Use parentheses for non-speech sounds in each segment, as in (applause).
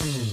Mm-hmm.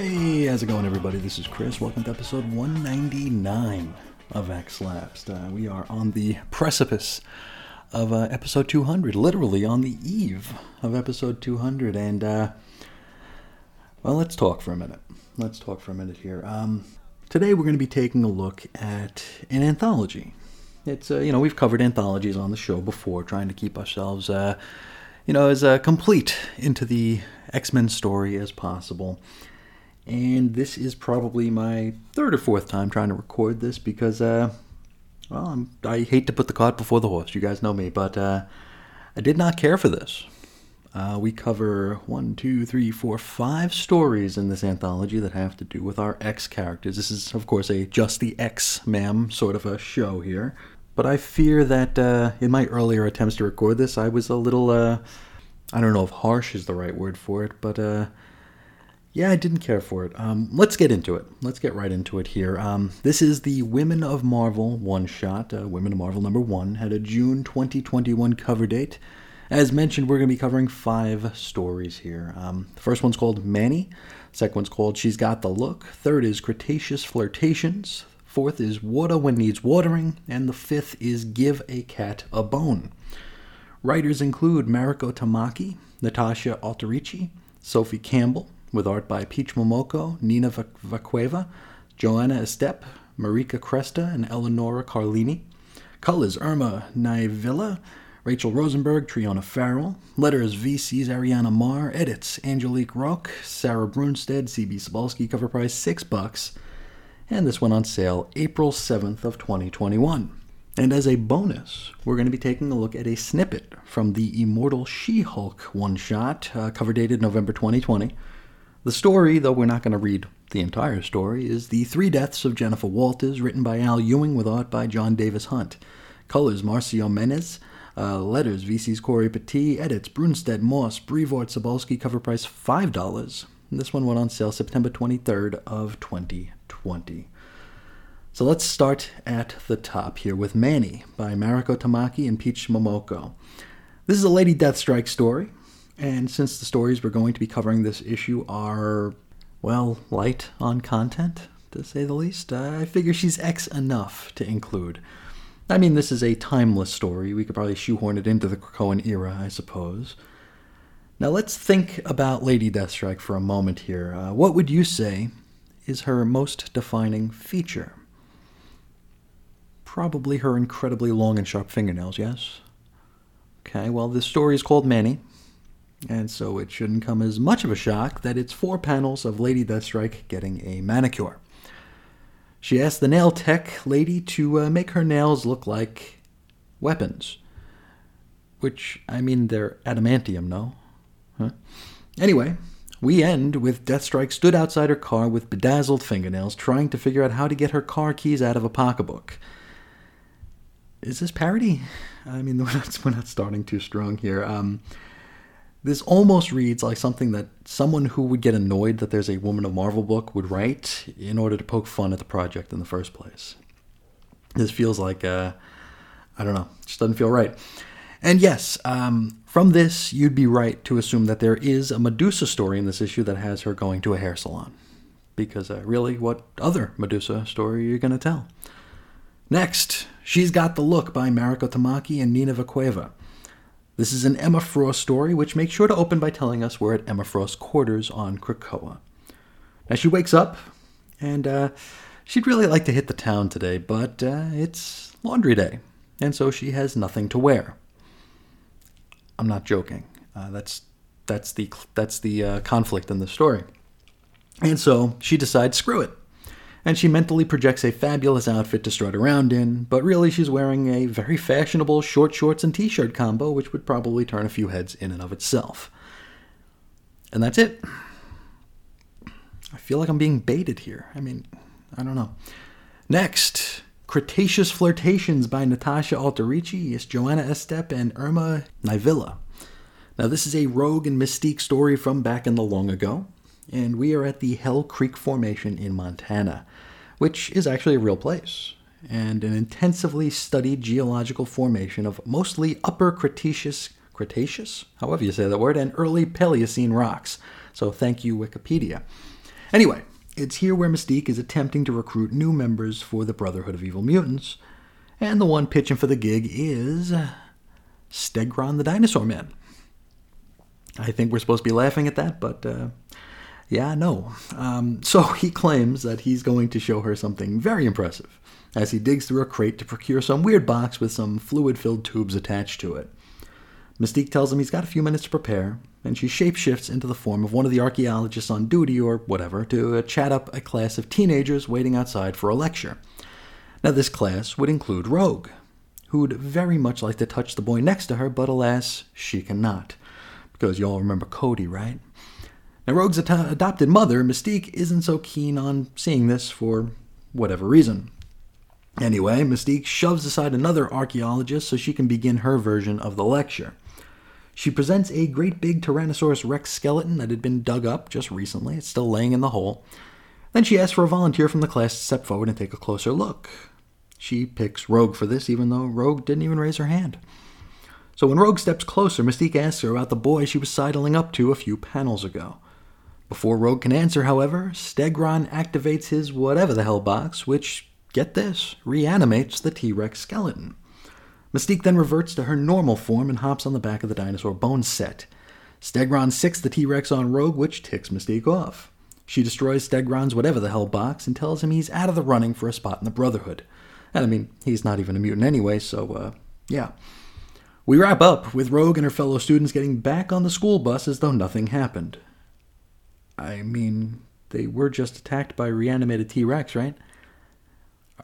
Hey, how's it going, everybody? This is Chris. Welcome to episode 199 of X Lapsed. Uh, we are on the precipice of uh, episode 200, literally on the eve of episode 200. And, uh, well, let's talk for a minute. Let's talk for a minute here. Um, today, we're going to be taking a look at an anthology. It's, uh, you know, we've covered anthologies on the show before, trying to keep ourselves, uh, you know, as uh, complete into the X Men story as possible. And this is probably my third or fourth time trying to record this because, uh, well, I'm, I hate to put the cart before the horse. You guys know me, but uh, I did not care for this. Uh, we cover one, two, three, four, five stories in this anthology that have to do with our X characters. This is, of course, a just the X, ma'am, sort of a show here. But I fear that uh, in my earlier attempts to record this, I was a little, uh, I don't know if harsh is the right word for it, but uh, yeah, I didn't care for it. Um, let's get into it. Let's get right into it here. Um, this is the Women of Marvel one shot. Uh, Women of Marvel number one had a June 2021 cover date. As mentioned, we're going to be covering five stories here. Um, the first one's called Manny. Second one's called She's Got the Look. Third is Cretaceous Flirtations. Fourth is Water When Needs Watering. And the fifth is Give a Cat a Bone. Writers include Mariko Tamaki, Natasha Alterici, Sophie Campbell, with art by Peach Momoko, Nina Vac- Vakueva, Joanna Estep, Marika Cresta, and Eleonora Carlini. Colors Irma Kniivila, Rachel Rosenberg, Triona Farrell. Letters VC's Ariana Maher. Edits Angelique Rock, Sarah Brunstad, CB Cebulski. Cover price six bucks. And this went on sale April 7th of 2021. And as a bonus, we're going to be taking a look at a snippet from the Immortal She-Hulk one-shot, uh, cover dated November 2020. The story, though we're not going to read the entire story, is The Three Deaths of Jennifer Walters, written by Al Ewing with art by Jon Davis Hunt. Colors Marcio Menyz. Uh, letters VC's Cory Petit. Edits Brunstad Moss. Brevoort Cebulski. Cover price $5. And this one went on sale September 23rd of 2020. So let's start at the top here with Manny by Mariko Tamaki and Peach Momoko. This is a Lady Deathstrike story, and since the stories we're going to be covering this issue are, well, light on content, to say the least, I figure she's X enough to include. I mean, this is a timeless story. We could probably shoehorn it into the Krakoan era, I suppose. Now let's think about Lady Deathstrike for a moment here. Uh, what would you say is her most defining feature? Probably her incredibly long and sharp fingernails, yes? Okay, well, this story is called Manny, and so it shouldn't come as much of a shock that it's four panels of Lady Deathstrike getting a manicure. She asked the nail tech lady to uh, make her nails look like weapons. Which, I mean, they're adamantium, no? Huh? Anyway, we end with Deathstrike stood outside her car with bedazzled fingernails, trying to figure out how to get her car keys out of a pocketbook. Is this parody? I mean, (laughs) we're not, we're not starting too strong here. Um, this almost reads like something that someone who would get annoyed that there's a Woman of Marvel book would write in order to poke fun at the project in the first place. This feels like, uh, I don't know, just doesn't feel right. And yes, um, from this, you'd be right to assume that there is a Medusa story in this issue that has her going to a hair salon. Because uh, really, what other Medusa story are you going to tell? Next, She's Got the Look by Mariko Tamaki and Nina Vakueva. This is an Emma Frost story, which makes sure to open by telling us we're at Emma Frost's quarters on Krakoa. Now she wakes up, and uh, she'd really like to hit the town today, but uh, it's laundry day. and so she has nothing to wear. I'm not joking. Uh, that's that's the that's the uh, conflict in the story. And so she decides, screw it. And she mentally projects a fabulous outfit to strut around in, but really she's wearing a very fashionable short shorts and t shirt combo, which would probably turn a few heads in and of itself. And that's it. I feel like I'm being baited here. I mean, I don't know. Next, Cretaceous Flirtations by Natasha Alterici is Joanna Estep and Irma Kniivila. Now, this is a rogue and mystique story from back in the long ago, and we are at the Hell Creek Formation in Montana, which is actually a real place, and an intensively studied geological formation of mostly Upper Cretaceous, Cretaceous, however you say that word, and early Paleocene rocks. So thank you, Wikipedia. Anyway, it's here where Mystique is attempting to recruit new members for the Brotherhood of Evil Mutants, and the one pitching for the gig is Stegron the Dinosaur Man. I think we're supposed to be laughing at that, but uh, yeah, no. Um, so (laughs) he claims that he's going to show her something very impressive as he digs through a crate to procure some weird box with some fluid filled tubes attached to it. Mystique tells him he's got a few minutes to prepare, and she shapeshifts into the form of one of the archaeologists on duty or whatever to uh, chat up a class of teenagers waiting outside for a lecture. Now, this class would include Rogue, who'd very much like to touch the boy next to her, but alas, she cannot. Because you all remember Cody, right? Now, Rogue's ad- adopted mother, Mystique, isn't so keen on seeing this for whatever reason. Anyway, Mystique shoves aside another archaeologist so she can begin her version of the lecture. She presents a great big Tyrannosaurus rex skeleton that had been dug up just recently. It's still laying in the hole. Then she asks for a volunteer from the class to step forward and take a closer look. She picks Rogue for this, even though Rogue didn't even raise her hand. So when Rogue steps closer, Mystique asks her about the boy she was sidling up to a few panels ago. Before Rogue can answer, however, Stegron activates his whatever the hell box, which, get this, reanimates the T Rex skeleton. Mystique then reverts to her normal form and hops on the back of the dinosaur bone set. Stegron sicks the T Rex on Rogue, which ticks Mystique off. She destroys Stegron's whatever the hell box and tells him he's out of the running for a spot in the Brotherhood. And I mean, he's not even a mutant anyway, so, uh, yeah. We wrap up with Rogue and her fellow students getting back on the school bus as though nothing happened. I mean, they were just attacked by reanimated T Rex, right?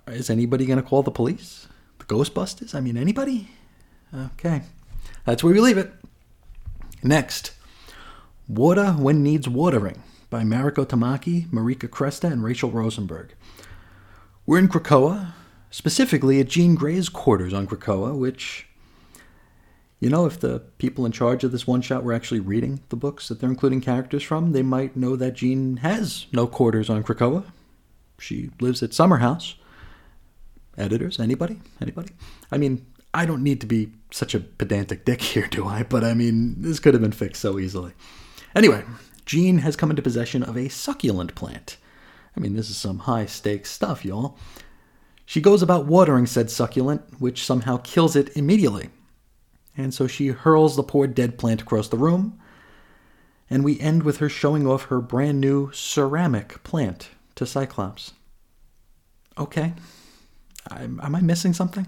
Is anybody going to call the police? The Ghostbusters? I mean, anybody? Okay. That's where we leave it. Next Water When Needs Watering by Mariko Tamaki, Marika Cresta, and Rachel Rosenberg. We're in Krakoa, specifically at Jean Grey's quarters on Krakoa, which, you know, if the people in charge of this one shot were actually reading the books that they're including characters from, they might know that Jean has no quarters on Krakoa. She lives at Summer House. Editors? Anybody? Anybody? I mean i don't need to be such a pedantic dick (laughs) here do i? But i mean this could have been fixed so easily. Anyway jean has come into possession of a succulent plant. I mean this is some high stakes stuff y'all. She goes about watering said succulent which somehow kills it immediately and so she hurls the poor dead plant across the room and we end with her showing off her brand new ceramic plant to cyclops okay Am, am I missing something?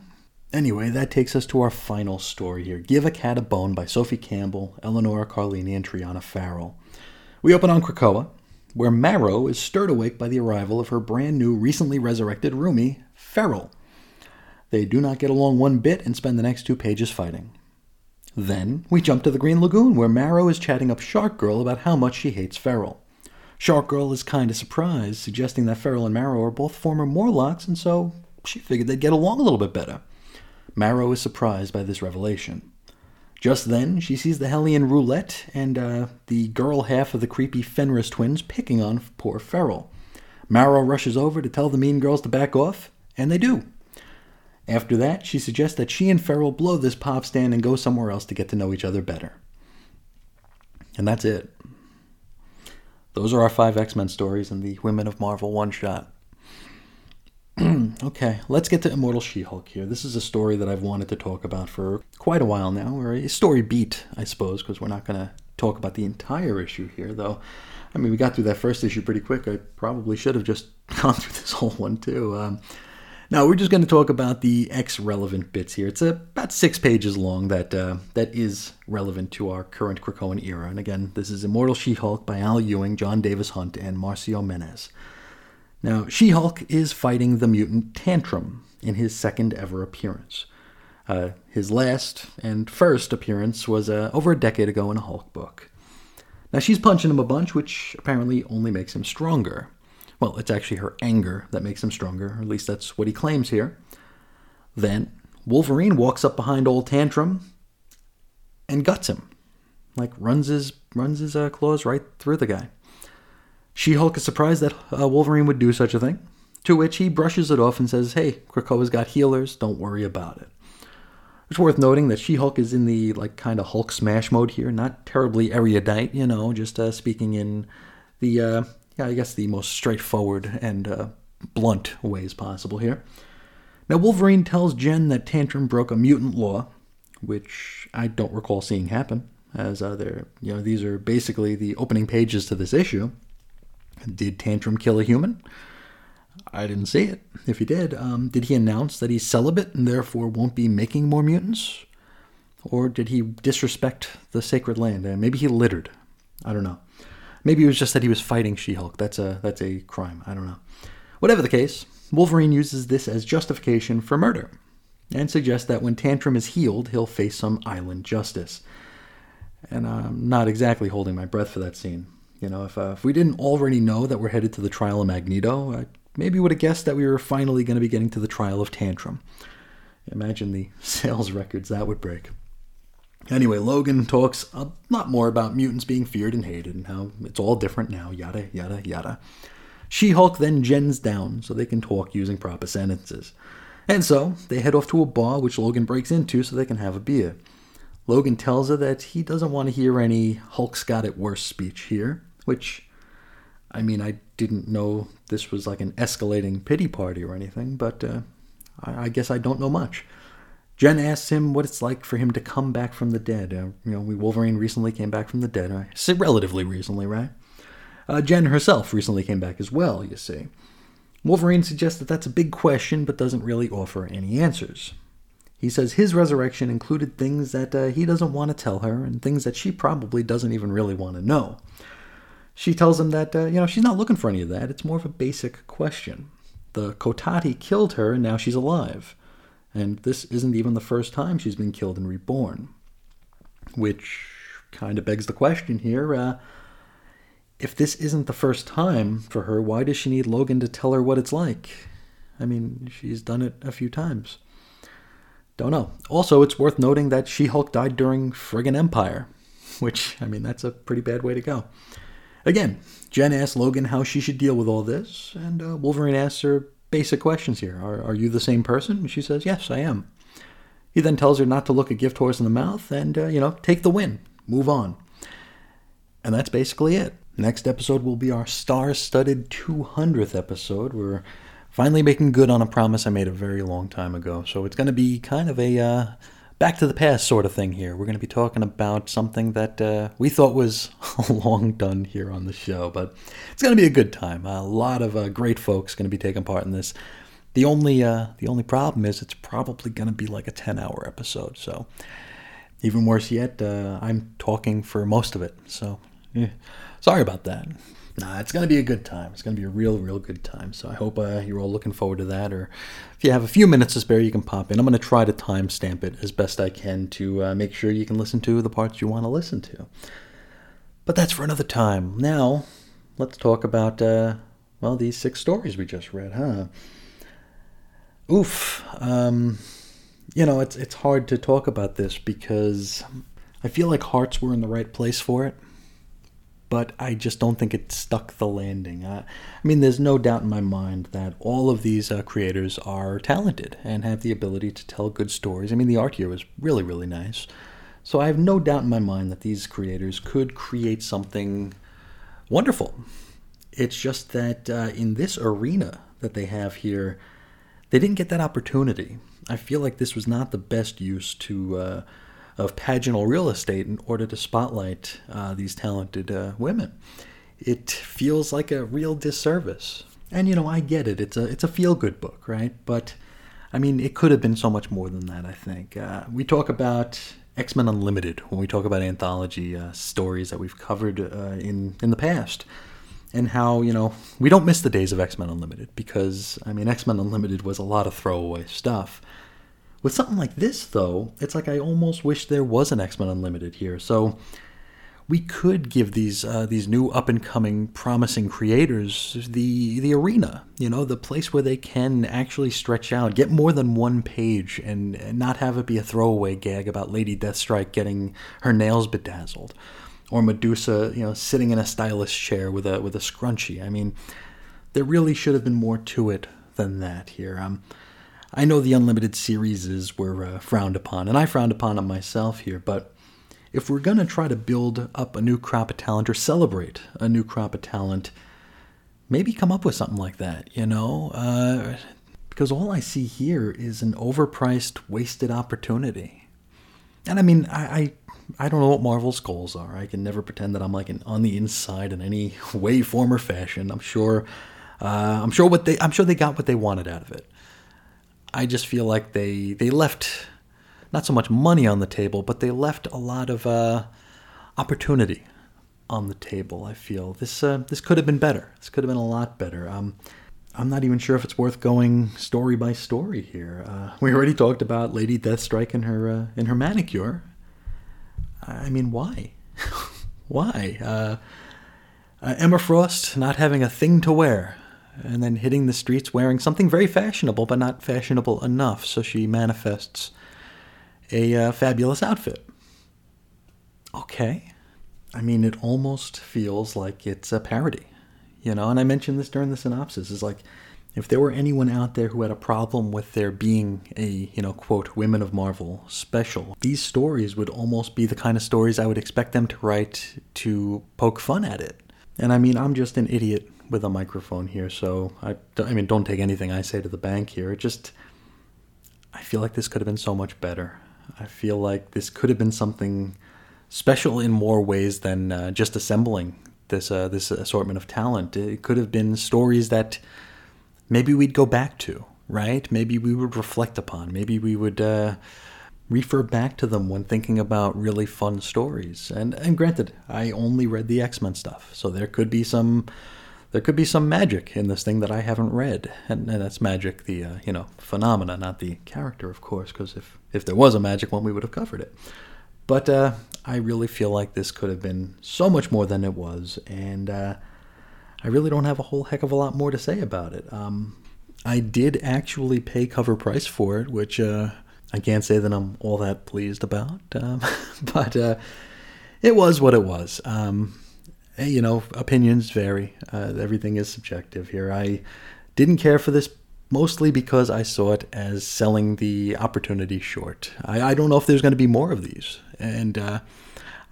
Anyway, that takes us to our final story here Give a Cat a Bone by Sophie Campbell, Eleonora Carlini, and Triona Farrell. We open on Krakoa, where Marrow is stirred awake by the arrival of her brand new, recently resurrected roomie, Feral. They do not get along one bit and spend the next two pages fighting. Then we jump to the Green Lagoon, where Marrow is chatting up Shark Girl about how much she hates Feral. Shark Girl is kind of surprised, suggesting that Feral and Marrow are both former Morlocks, and so she figured they'd get along a little bit better. Marrow is surprised by this revelation. Just then, she sees the Hellion roulette and uh, the girl half of the creepy Fenris twins picking on poor Feral. Marrow rushes over to tell the mean girls to back off, and they do. After that, she suggests that she and Feral blow this pop stand and go somewhere else to get to know each other better. And that's it. Those are our five X Men stories in the Women of Marvel one shot. (clears throat) okay, let's get to Immortal She Hulk here. This is a story that I've wanted to talk about for quite a while now, or a story beat, I suppose, because we're not going to talk about the entire issue here, though. I mean, we got through that first issue pretty quick. I probably should have just (laughs) gone through this whole one, too. Um, Now we're just going to talk about the X relevant bits here. It's about six pages long that uh, that is relevant to our current Krakoan era. And again, this is Immortal She-Hulk by Al Ewing, Jon Davis-Hunt, and Marcio Menyz. Now, She-Hulk is fighting the mutant Tantrum in his second ever appearance. Uh, his last and first appearance was uh, over a decade ago in a Hulk book. Now, she's punching him a bunch, which apparently only makes him stronger. Well, it's actually her anger that makes him stronger, or at least that's what he claims here. Then, Wolverine walks up behind old Tantrum and guts him. Like, runs his, runs his uh, claws right through the guy. She Hulk is surprised that uh, Wolverine would do such a thing, to which he brushes it off and says, Hey, Krakoa's got healers, don't worry about it. It's worth noting that She-Hulk is in the like kind of Hulk smash mode here, not terribly erudite, you know, just uh, speaking in the uh, yeah, I guess the most straightforward and uh, blunt ways possible here. Now Wolverine tells Jen that Tantrum broke a mutant law, which I don't recall seeing happen, as uh, they're you know these are basically the opening pages to this issue. Did Tantrum kill a human? I didn't see it. If he did, um, did he announce that he's celibate and therefore won't be making more mutants? Or did he disrespect the sacred land? Uh, maybe he littered. I don't know. Maybe it was just that he was fighting She-Hulk. That's a that's a crime. I don't know. Whatever the case, Wolverine uses this as justification for murder, and suggests that when Tantrum is healed, he'll face some island justice. And I'm not exactly holding my breath for that scene. You know, if uh, if we didn't already know that we're headed to the trial of Magneto, I maybe would have guessed that we were finally going to be getting to the trial of Tantrum. Imagine the (laughs) sales records that would break. Anyway, Logan talks a lot more about mutants being feared and hated and how it's all different now, yada, yada, yada. She Hulk then gens down so they can talk using proper sentences. And so, they head off to a bar which Logan breaks into so they can have a beer. Logan tells her that he doesn't want to hear any Hulk's got it worse speech here, which I mean, I didn't know this was like an escalating pity party or anything, but uh, I, I, guess I don't know much. Jen asks him what it's like for him to come back from the dead. Uh, you know, Wolverine recently came back from the dead. Say relatively recently, right? Uh, Jen herself recently came back as well, you see. Wolverine suggests that that's a big question, but doesn't really offer any answers. He says his resurrection included things that uh, he doesn't want to tell her and things that she probably doesn't even really want to know. She tells him that, uh, you know, she's not looking for any of that. It's more of a basic question. The Kotati killed her, and now she's alive. And this isn't even the first time she's been killed and reborn. Which kind of begs the question here uh, if this isn't the first time for her, why does she need Logan to tell her what it's like? I mean, she's done it a few times. Don't know. Also, it's worth noting that She Hulk died during friggin' Empire, which, I mean, that's a pretty bad way to go. Again, Jen asks Logan how she should deal with all this, and uh, Wolverine asks her basic questions here. Are, are you the same person? And she says, Yes, I am. He then tells her not to look a gift horse in the mouth and, uh, you know, take the win, move on. And that's basically it. Next episode will be our star studded 200th episode. We're finally making good on a promise I made a very long time ago. So it's going to be kind of a. Uh, back to the past sort of thing here. We're going to be talking about something that uh, we thought was (laughs) long done here on the show, but it's going to be a good time. A lot of uh, great folks going to be taking part in this. The only uh, the only problem is it's probably going to be like a ten hour episode. So even worse yet, uh, I'm talking for most of it. So eh, sorry about that. Nah, it's going to be a good time. It's going to be a real, real good time. So I hope uh, you're all looking forward to that. Or if you have a few minutes to spare, you can pop in. I'm going to try to timestamp it as best I can to uh, make sure you can listen to the parts you want to listen to. But that's for another time. Now, let's talk about, uh, well, these six stories we just read, huh? Oof. Um, you know, it's, it's hard to talk about this because I feel like hearts were in the right place for it but I just don't think it stuck the landing. I, I mean, there's no doubt in my mind that all of these uh, creators are talented and have the ability to tell good stories. I mean, the art here was really, really nice. So I have no doubt in my mind that these creators could create something wonderful. It's just that uh, in this arena that they have here, they didn't get that opportunity. I feel like this was not the best use to. Of paginal real estate in order to spotlight uh, these talented uh, women. It feels like a real disservice. And you know, I get it. It's a it's a feel good book, right? But I mean, it could have been so much more than that. I think uh, we talk about X Men Unlimited when we talk about anthology uh, stories that we've covered uh, in in the past, and how you know we don't miss the days of X Men Unlimited because I mean X Men Unlimited was a lot of throwaway stuff. With something like this, though, it's like I almost wish there was an X Men Unlimited here. So we could give these uh, these new up and coming promising creators the the arena you know the place where they can actually stretch out get more than one page and, and not have it be a throwaway gag about lady deathstrike getting her nails bedazzled or medusa you know sitting in a stylist chair with a with a scrunchie i mean there really should have been more to it than that here um, i know the unlimited series were uh, frowned upon and i frowned upon them myself here but if we're going to try to build up a new crop of talent or celebrate a new crop of talent, maybe come up with something like that, you know? Uh, because all I see here is an overpriced, wasted opportunity. And I mean, I, I, I don't know what Marvel's goals are. I can never pretend that I'm like an, on the inside in any (laughs) way, form, or fashion. I'm sure, uh, I'm sure what they, I'm sure they got what they wanted out of it. I just feel like they, they left not so much money on the table, but they left a lot of uh, opportunity on the table. I feel this uh, this could have been better. This could have been a lot better. Um, I'm not even sure if it's worth going story by story here. Uh, we already talked about Lady Deathstrike and her uh, in her manicure. I mean, why? (laughs) why? Uh, uh, Emma Frost not having a thing to wear, and then hitting the streets wearing something very fashionable, but not fashionable enough, so she manifests a uh, fabulous outfit. Okay. I mean, it almost feels like it's a parody, you know. And I mentioned this during the synopsis. Is like, if there were anyone out there who had a problem with there being a, you know, quote, Women of Marvel special, these stories would almost be the kind of stories I would expect them to write to poke fun at it. And I mean, I'm just an idiot with a microphone here, so I, I mean, don't take anything I say to the bank here. It just, I feel like this could have been so much better. I feel like this could have been something special in more ways than uh, just assembling this uh, this assortment of talent. It could have been stories that maybe we'd go back to, right? Maybe we would reflect upon. Maybe we would uh, refer back to them when thinking about really fun stories. And and granted, I only read the X Men stuff, so there could be some there could be some magic in this thing that I haven't read, and, and that's magic, the uh, you know phenomena, not the character, of course. Because if if there was a magic one, we would have covered it. But uh, I really feel like this could have been so much more than it was, and uh, I really don't have a whole heck of a lot more to say about it. Um, I did actually pay cover price for it, which uh, I can't say that I'm all that pleased about, um, (laughs) but uh, it was what it was. Um, you know, opinions vary. Uh, everything is subjective here. I didn't care for this mostly because I saw it as selling the opportunity short. I, I don't know if there's going to be more of these. And uh,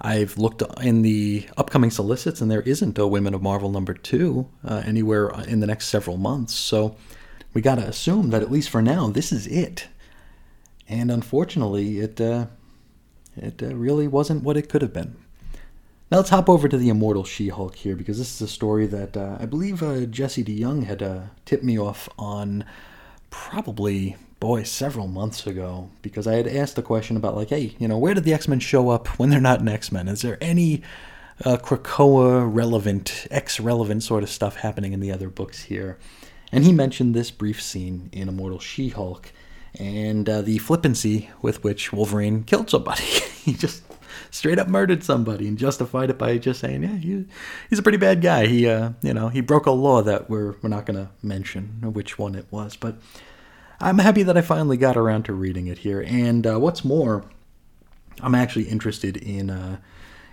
I've looked in the upcoming solicits, and there isn't a Women of Marvel number two uh, anywhere in the next several months. So we got to assume that at least for now, this is it. And unfortunately, it uh, it uh, really wasn't what it could have been. Now let's hop over to the Immortal She-Hulk here because this is a story that uh, I believe uh, Jesse DeYoung had uh, tipped me off on probably boy several months ago because I had asked the question about like hey you know where did the X-Men show up when they're not in X-Men? Is there any uh, Krakoa relevant X relevant sort of stuff happening in the other books here? And he mentioned this brief scene in Immortal She-Hulk and uh, the flippancy with which Wolverine killed somebody. (laughs) He just straight up murdered somebody and justified it by just saying, yeah, he, he's a pretty bad guy. He, uh, you know, he broke a law that we're we're not going to mention which one it was, but I'm happy that I finally got around to reading it here. And uh, what's more, I'm actually interested in uh,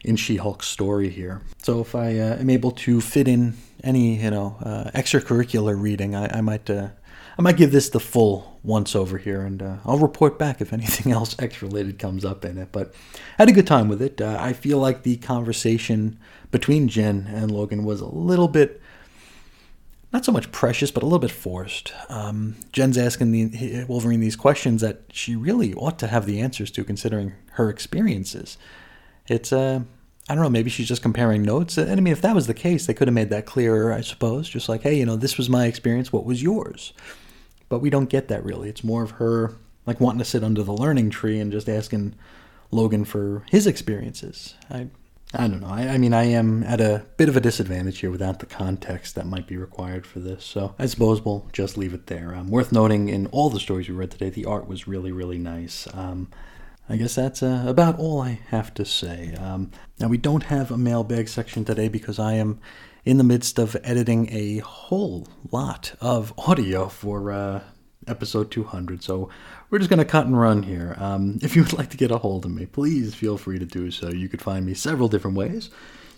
in She-Hulk's story here. So if I uh, am able to fit in any, you know, uh, extracurricular reading, I, I might uh, I might give this the full once over here, and uh, I'll report back if anything (laughs) else X related comes up in it. But I had a good time with it. Uh, I feel like the conversation between Jen and Logan was a little bit, not so much precious, but a little bit forced. Um, Jen's asking the Wolverine these questions that she really ought to have the answers to, considering her experiences. It's uh, I don't know, maybe she's just comparing notes. And I mean, if that was the case, they could have made that clearer, I suppose. Just like, hey, you know, this was my experience, what was yours? But we don't get that really. It's more of her like wanting to sit under the learning tree and just asking Logan for his experiences. I I don't know. I, I, mean, I am at a bit of a disadvantage here without the context that might be required for this. So I suppose we'll just leave it there. Um, worth noting in all the stories we read today, the art was really, really nice. Um, I guess that's uh, about all I have to say. Um, now, we don't have a mailbag section today because I am in the midst of editing a whole lot of (laughs) audio for uh, episode 200. So we're just going to cut and run here. Um, if you would like to get a hold of me, please feel free to do so. You could find me several different ways.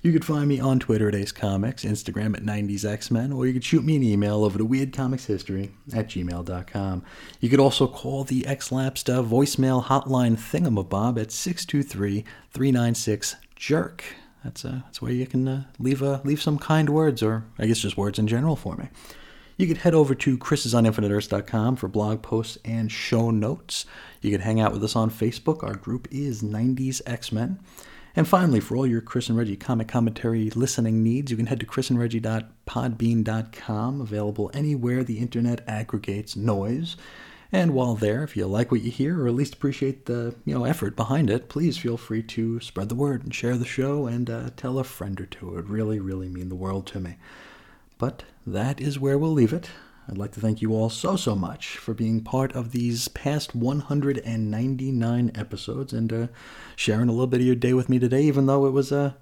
You could find me on Twitter at Ace Comics, Instagram at 90s X-Men, or you could shoot me an email over to weirdcomicshistory at gmail.com. You could also call the X-Lapsed voicemail hotline thingamabob at 623-396-JERK. That's, uh, that's where you can uh, leave, uh, leave some kind words, or I guess just words in general for me. You could head over to chrisisoninfiniteearths.com for blog posts and show notes. You could hang out with us on Facebook. Our group is 90s X-Men. And finally, for all your Chris and Reggie comic commentary listening needs, you can head to chrisandreggie.podbean.com, available anywhere the internet aggregates noise. And while there, if you like what you hear or at least appreciate the you know effort behind it, please feel free to spread the word and share the show and uh, tell a friend or two. It would really, really mean the world to me. But that is where we'll leave it. I'd like to thank you all so, so much for being part of these past 199 episodes and uh, sharing a little bit of your day with me today, even though it was uh,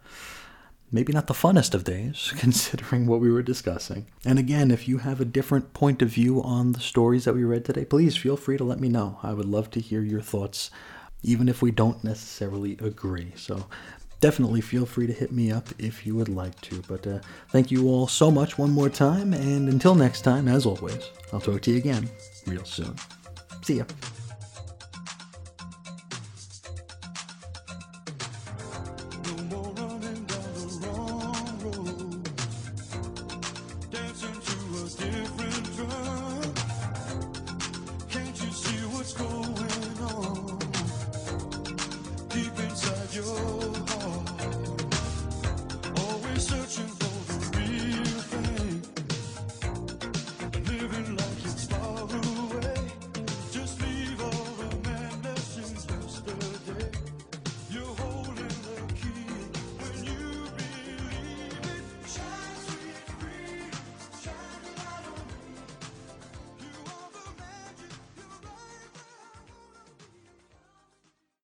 maybe not the funnest of days, (laughs) considering what we were discussing. And again, if you have a different point of view on the stories that we read today, please feel free to let me know. I would love to hear your thoughts, even if we don't necessarily agree. So definitely feel free to hit me up if you would like to. But uh, thank you all so much one more time, and until next time, as always, I'll talk to you again real soon. See ya.